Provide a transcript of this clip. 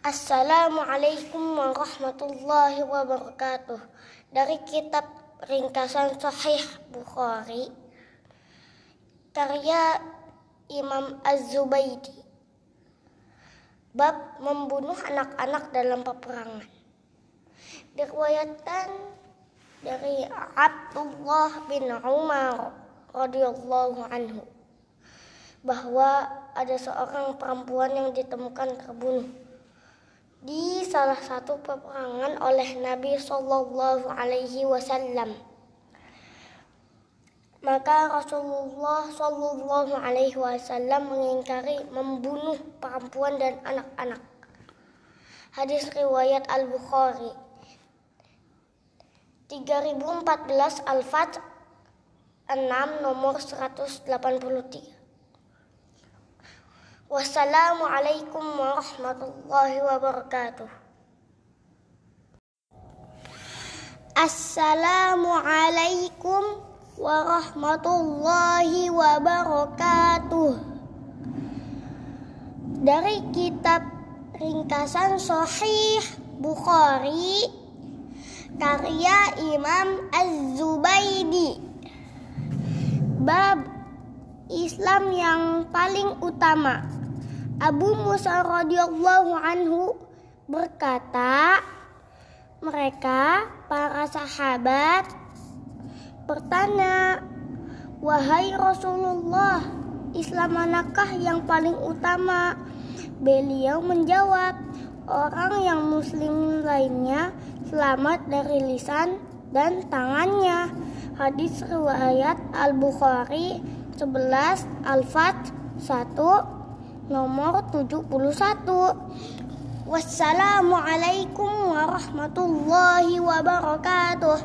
Assalamualaikum warahmatullahi wabarakatuh. Dari kitab ringkasan Sahih Bukhari karya Imam Az-Zubaidi. Bab membunuh anak-anak dalam peperangan. Diriwayatkan dari Abdullah bin Umar radhiyallahu anhu bahwa ada seorang perempuan yang ditemukan terbunuh di salah satu peperangan oleh Nabi Shallallahu Alaihi Wasallam. Maka Rasulullah Shallallahu Alaihi Wasallam mengingkari membunuh perempuan dan anak-anak. Hadis riwayat Al Bukhari 3014 Al-Fat 6 nomor 183 Wassalamualaikum warahmatullahi wabarakatuh. Assalamualaikum warahmatullahi wabarakatuh. Dari kitab ringkasan Sahih Bukhari karya Imam Az-Zubaidi. Bab Islam yang paling utama. Abu Musa radhiyallahu anhu berkata, mereka para sahabat bertanya, "Wahai Rasulullah, Islam manakah yang paling utama?" Beliau menjawab, "Orang yang muslim lainnya selamat dari lisan dan tangannya." Hadis riwayat Al-Bukhari 11 Al-Fat 1 nomor 71. Wassalamualaikum warahmatullahi wabarakatuh.